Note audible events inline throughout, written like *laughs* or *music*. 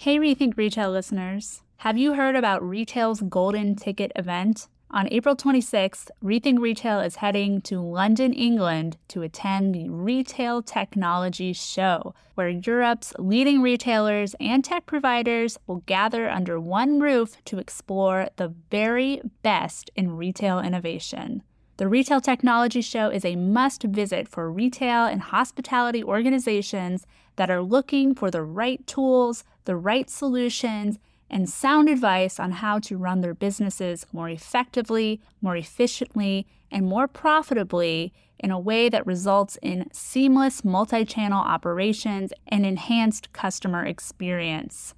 Hey, Rethink Retail listeners. Have you heard about Retail's Golden Ticket event? On April 26th, Rethink Retail is heading to London, England to attend the Retail Technology Show, where Europe's leading retailers and tech providers will gather under one roof to explore the very best in retail innovation. The Retail Technology Show is a must visit for retail and hospitality organizations that are looking for the right tools, the right solutions, and sound advice on how to run their businesses more effectively, more efficiently, and more profitably in a way that results in seamless multi channel operations and enhanced customer experience.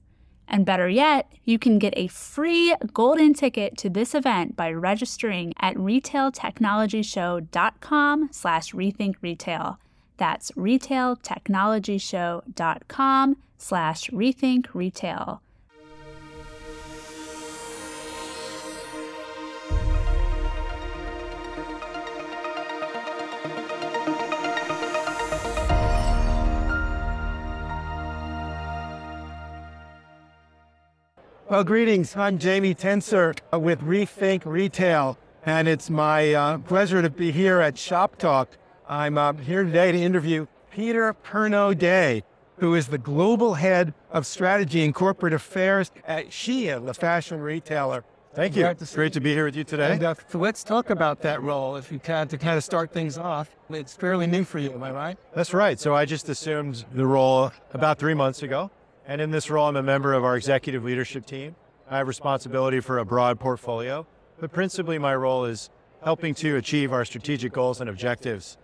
And better yet, you can get a free golden ticket to this event by registering at retailtechnologyshow.com slash rethinkretail. That's retailtechnologyshow.com slash rethinkretail. Well, greetings. I'm Jamie Tenser with Rethink Retail, and it's my uh, pleasure to be here at Shoptalk. I'm uh, here today to interview Peter Pernot-Day, who is the global head of strategy and corporate affairs at Shein, the fashion retailer. Thank you. It's great to be here with you today. And, uh, so let's talk about that role, if you can, to kind of start things off. It's fairly new for you, am I right? That's right. So I just assumed the role about three months ago. And in this role, I'm a member of our executive leadership team. I have responsibility for a broad portfolio, but principally my role is helping to achieve our strategic goals and objectives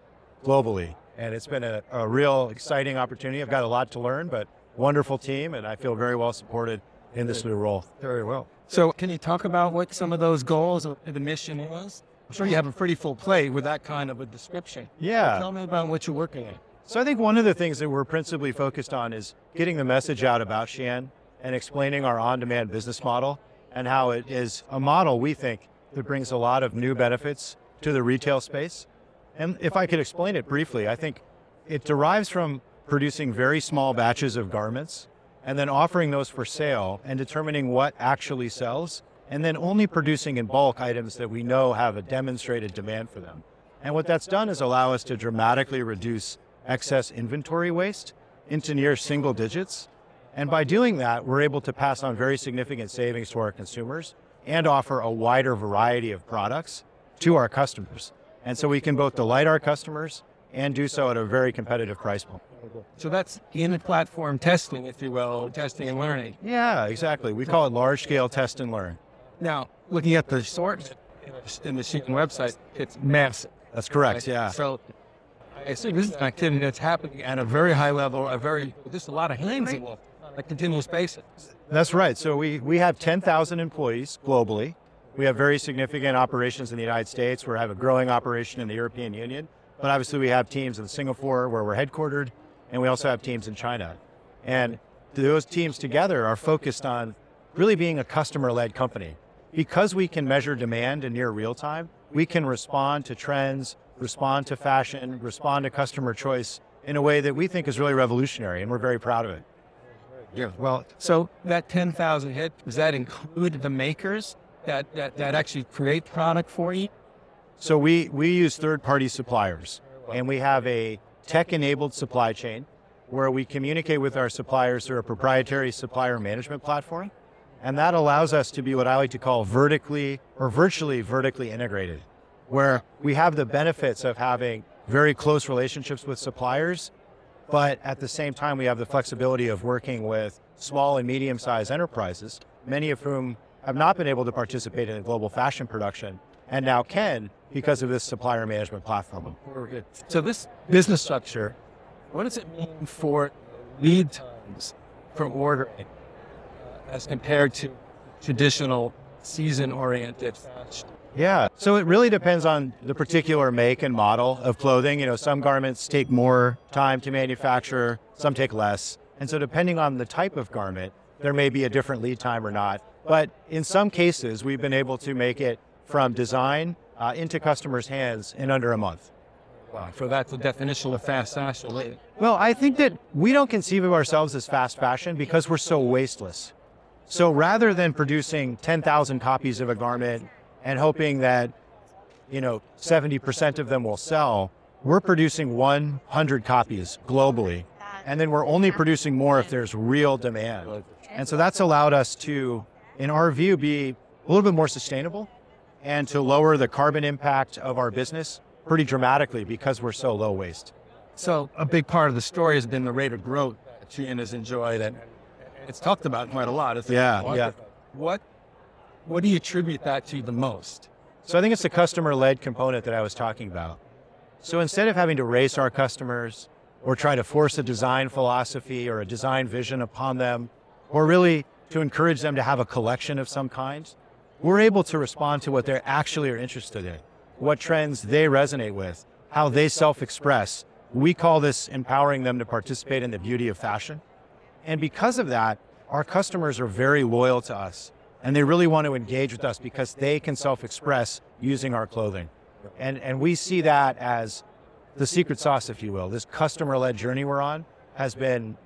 globally. And it's been a, a real exciting opportunity. I've got a lot to learn, but wonderful team, and I feel very well supported in this new role. Very well. So, can you talk about what some of those goals of the mission was? I'm sure you have a pretty full plate with that kind of a description. Yeah. Tell me about what you're working on. So I think one of the things that we're principally focused on is getting the message out about Shein and explaining our on-demand business model and how it is a model we think that brings a lot of new benefits to the retail space. And if I could explain it briefly, I think it derives from producing very small batches of garments and then offering those for sale and determining what actually sells and then only producing in bulk items that we know have a demonstrated demand for them. And what that's done is allow us to dramatically reduce excess inventory waste into near single digits. And by doing that, we're able to pass on very significant savings to our consumers and offer a wider variety of products to our customers. And so we can both delight our customers and do so at a very competitive price point. So that's in platform testing, if you will, testing and learning. Yeah, exactly. We call it large scale test and learn. Now, looking at the assortment in the Shein website, it's massive. That's correct, yeah. So I assume this is an activity that's happening at a very high level, a very, just a lot of hands involved on a continuous basis. That's right. So we, we have 10,000 employees globally. We have very significant operations in the United States. We have a growing operation in the European Union. But obviously, we have teams in Singapore where we're headquartered, and we also have teams in China. And those teams together are focused on really being a customer led company. Because we can measure demand in near real time, we can respond to trends, respond to fashion, respond to customer choice in a way that we think is really revolutionary, and we're very proud of it. Yeah. Well, so that 10,000 hit, does that include the makers that, that, that actually create product for you? So we, we use third party suppliers and we have a tech enabled supply chain where we communicate with our suppliers through a proprietary supplier management platform. And that allows us to be what I like to call vertically or virtually vertically integrated, where we have the benefits of having very close relationships with suppliers, but at the same time, we have the flexibility of working with small and medium sized enterprises, many of whom have not been able to participate in global fashion production and now can because of this supplier management platform. So this business structure, what does it mean for lead times for ordering uh, as compared to traditional season-oriented fashion? Yeah. So it really depends on the particular make and model of clothing. You know, some garments take more time to manufacture, some take less. And so depending on the type of garment, there may be a different lead time or not. But in some cases, we've been able to make it from design uh, into customers' hands in under a month. Wow. So that's the definition of fast fashion. Well, I think that we don't conceive of ourselves as fast fashion because we're so wasteless. So rather than producing 10,000 copies of a garment and hoping that, you know, 70% of them will sell, we're producing 100 copies globally. And then we're only producing more if there's real demand. And so that's allowed us to, in our view, be a little bit more sustainable and to lower the carbon impact of our business pretty dramatically because we're so low waste. So a big part of the story has been the rate of growth that Shein has enjoyed, and it's talked about quite a lot. It's yeah, yeah. What what do you attribute that to the most? So I think it's the customer-led component that I was talking about. So instead of having to race our customers or try to force a design philosophy or a design vision upon them, or really to encourage them to have a collection of some kind, we're able to respond to what they actually are interested in what trends they resonate with, how they self express. We call this empowering them to participate in the beauty of fashion. And because of that, our customers are very loyal to us and they really want to engage with us because they can self express using our clothing. And, and we see that as the secret sauce, if you will. This customer led journey we're on has been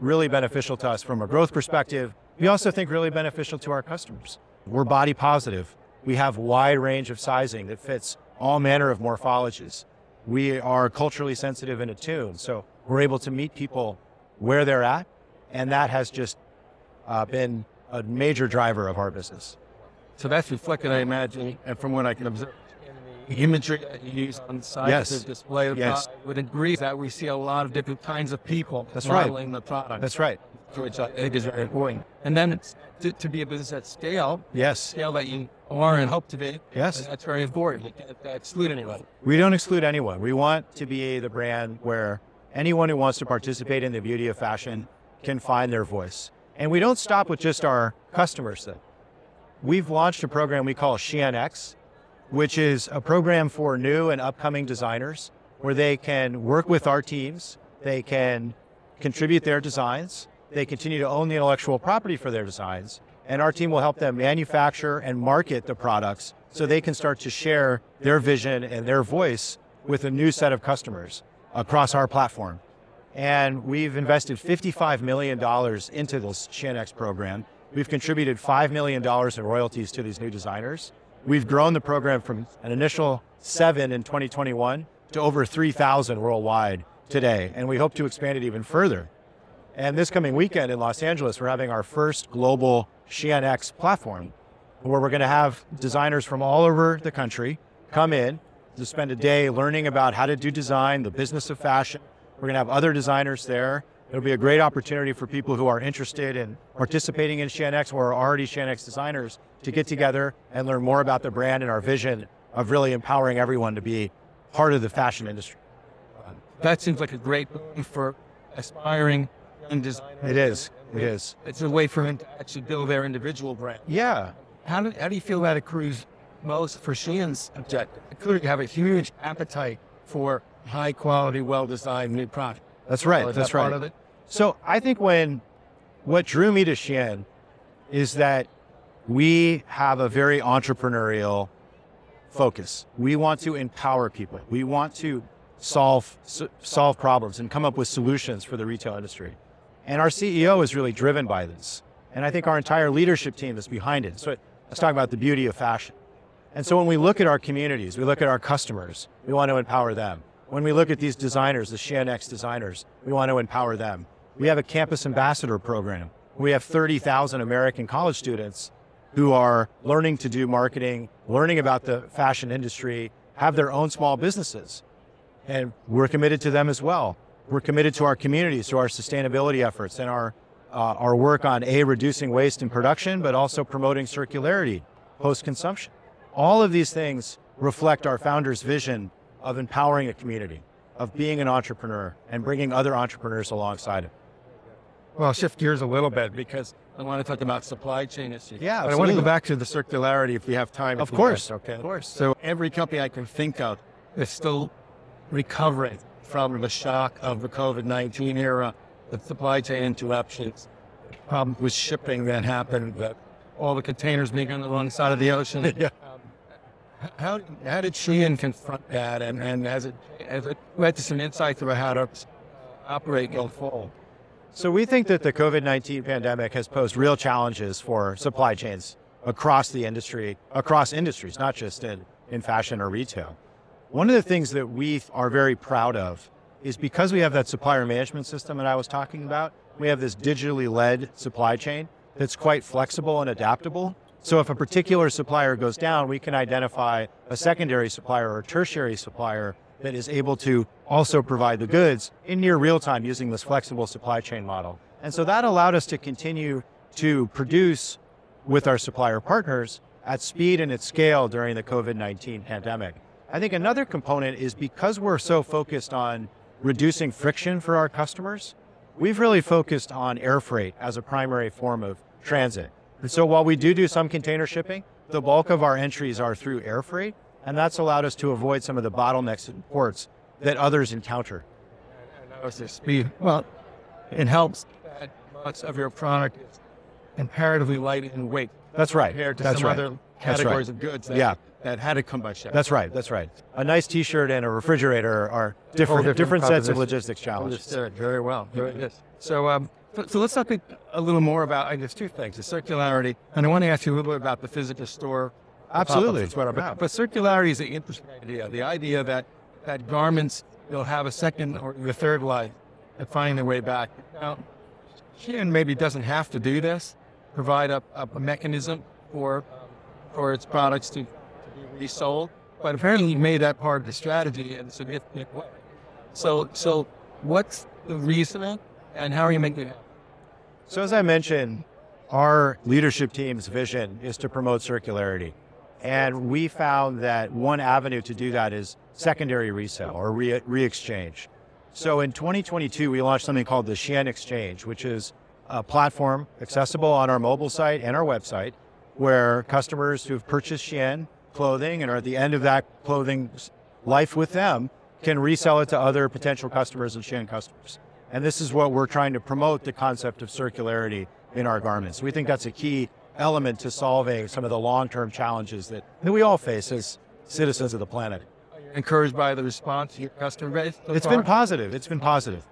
really beneficial to us from a growth perspective. We also think really beneficial to our customers. We're body positive. We have wide range of sizing that fits all manner of morphologies. We are culturally sensitive and attuned, so we're able to meet people where they're at, and that has just uh, been a major driver of our business. So that's reflected, I imagine, and from what I can observe, the imagery that you use on the side yes. to display the yes. would agree that we see a lot of different kinds of people That's modeling right. the product. That's right. Which uh, I think is very important. And then to, to, be a business at scale, yes, scale that you are and hope to be, yes, that's very important. You can't uh, exclude anyone. We don't exclude anyone. We want to be the brand where anyone who wants to participate in the beauty of fashion can find their voice. And we don't stop with just our customers. Though. We've launched a program we call Shein X, which is a program for new and upcoming designers where they can work with our teams, they can contribute their designs, they continue to own the intellectual property for their designs, and our team will help them manufacture and market the products so they can start to share their vision and their voice with a new set of customers across our platform. And we've invested $55 million into this X program. We've contributed $5 million in royalties to these new designers. We've grown the program from an initial seven in 2021 to over 3,000 worldwide today, and we hope to expand it even further. And this coming weekend in Los Angeles, we're having our first global Shein X platform where we're going to have designers from all over the country come in to spend a day learning about how to do design, the business of fashion. We're going to have other designers there. It'll be a great opportunity for people who are interested in participating in Shein X or are already Shein X designers to get together and learn more about the brand and our vision of really empowering everyone to be part of the fashion industry. That seems like a great for aspiring and design. It is. It is. It's a way for him to actually build their individual brand. Yeah. How do, how do you feel that accrues most for Shein's objective? Clearly, you have a huge appetite for high quality, well designed new product. That's right. So That's that right. Part of it? So I think when what drew me to Shein is that we have a very entrepreneurial focus. We want to empower people. We want to solve solve problems and come up with solutions for the retail industry. And our CEO is really driven by this. And I think our entire leadership team is behind it. So let's talk about the beauty of fashion. And so when we look at our communities, we look at our customers, we want to empower them. When we look at these designers, the Shein X designers, we want to empower them. We have a campus ambassador program. We have 30,000 American college students who are learning to do marketing, learning about the fashion industry, have their own small businesses. And we're committed to them as well we're committed to our communities, to our sustainability efforts, and our uh, our work on a reducing waste in production, but also promoting circularity post consumption. All of these things reflect our founder's vision of empowering a community, of being an entrepreneur, and bringing other entrepreneurs alongside it. Well, I'll shift gears a little bit because I want to talk about supply chain issues. Yeah, but I want to go back to the circularity if we have time. Of course, okay. Of course. So every company I can think of is still recovering from the shock of the COVID 19 era, the supply chain interruptions, problem with shipping that happened, that all the containers being on the wrong side of the ocean. yeah. *laughs* Um, how, how did Shein confront that, and, and has it as it led to some insights about how to operate going forward. So we think that the COVID-19 pandemic has posed real challenges for supply chains across the industry, across industries, not just in, in fashion or retail. One of the things that we are very proud of is because we have that supplier management system that I was talking about, we have this digitally led supply chain that's quite flexible and adaptable. So if a particular supplier goes down, we can identify a secondary supplier or tertiary supplier that is able to also provide the goods in near real time using this flexible supply chain model. And so that allowed us to continue to produce with our supplier partners at speed and at scale during the COVID 19 pandemic. I think another component is because we're so focused on reducing friction for our customers, we've really focused on air freight as a primary form of transit. And so while we do do some container shipping, the bulk of our entries are through air freight. And that's allowed us to avoid some of the bottlenecks in ports that others encounter. And the speed. Well, it helps that much of your product is comparatively light in weight. That's right. Compared to that's some right. other categories of goods that, Yeah. that had to come by ship. That's right. That's right. A nice T-shirt and a refrigerator are different, different different, sets of logistics challenges. Understood. Very well. Very good. So, um, so, so let's talk a, a little more about, I guess, two things, the circularity. And I want to ask you a little bit about the physical store. Absolutely. That's what I'm about. But circularity is an interesting idea. The idea that, that garments, they'll have a second or a third life and find their way back. Now, Shein maybe doesn't have to do this, provide a, a mechanism for, for its products to, be resold. But apparently made that part of the strategy in a significant way. So, so what's the reasoning and how are you making it? So as I mentioned, our leadership team's vision is to promote circularity. And we found that one avenue to do that is secondary resale or re- re-exchange. So in 2022, we launched something called the Shein Exchange, which is a platform accessible on our mobile site and our website where customers who've purchased Shein clothing and are at the end of that clothing's life with them can resell it to other potential customers and Shein customers. And this is what we're trying to promote the concept of circularity in our garments. We think that's a key element to solving some of the long-term challenges that, that we all face as citizens of the planet. Encouraged by the response to your customer base? so It's far? been positive. It's been positive.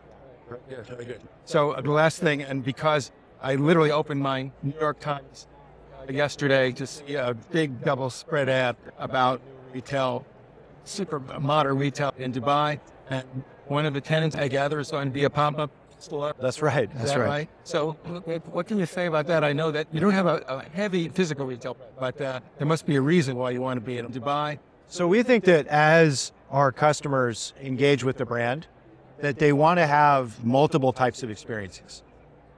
Yeah, very good. So uh, the last thing, and because I literally opened my New York Times yesterday to see a big double spread ad about retail, super modern retail in Dubai, and one of the tenants I gather is going to be a pop-up store. That's right. That's that right. right? So what- can you say about that? I know that you don't have a, a heavy physical retail, but uh, there must be a reason why you want to be in Dubai. So we think that as our customers engage with the brand, that they want to have multiple types of experiences.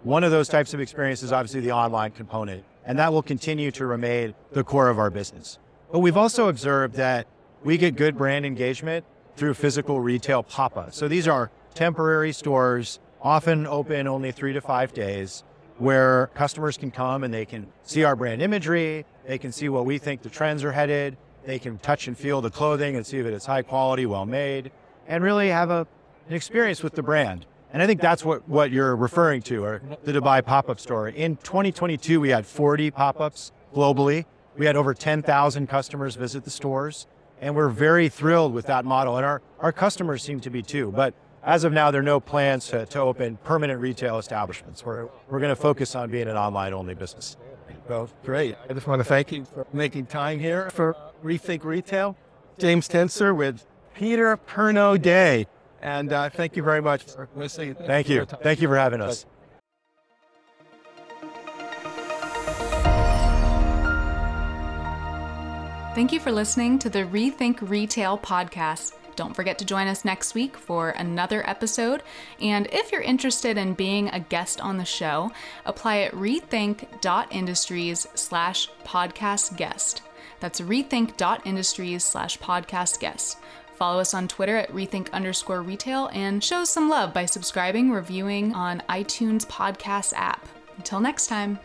One of those types of experiences obviously the online component, and that will continue to remain the core of our business. But we've also observed that we get good brand engagement through physical retail pop-ups. So these are temporary stores, often open only three to five days, where customers can come and they can see our brand imagery, they can see what we think the trends are headed, they can touch and feel the clothing and see if it's high quality, well made, and really have a, an experience with the brand. And I think that's what, what you're referring to, or the Dubai pop-up store. In 2022, we had 40 pop-ups globally. We had over 10,000 customers visit the stores, and we're very thrilled with that model. And our, our customers seem to be too. But as of now, there are no plans to, to open permanent retail establishments. We're, we're going to focus on being an online-only business. Well, great. I just want to thank you for making time here for Rethink Retail. James Tenser with Peter Pernot-Day. And uh, thank you very much. Thank you. Thank you for having us. Thank you for listening to the Rethink Retail podcast. Don't forget to join us next week for another episode. And if you're interested in being a guest on the show, apply at rethink.industries slash podcast guest. That's rethink.industries slash podcast guest. Follow us on Twitter at rethink underscore retail and show some love by subscribing, reviewing on iTunes podcast app. Until next time.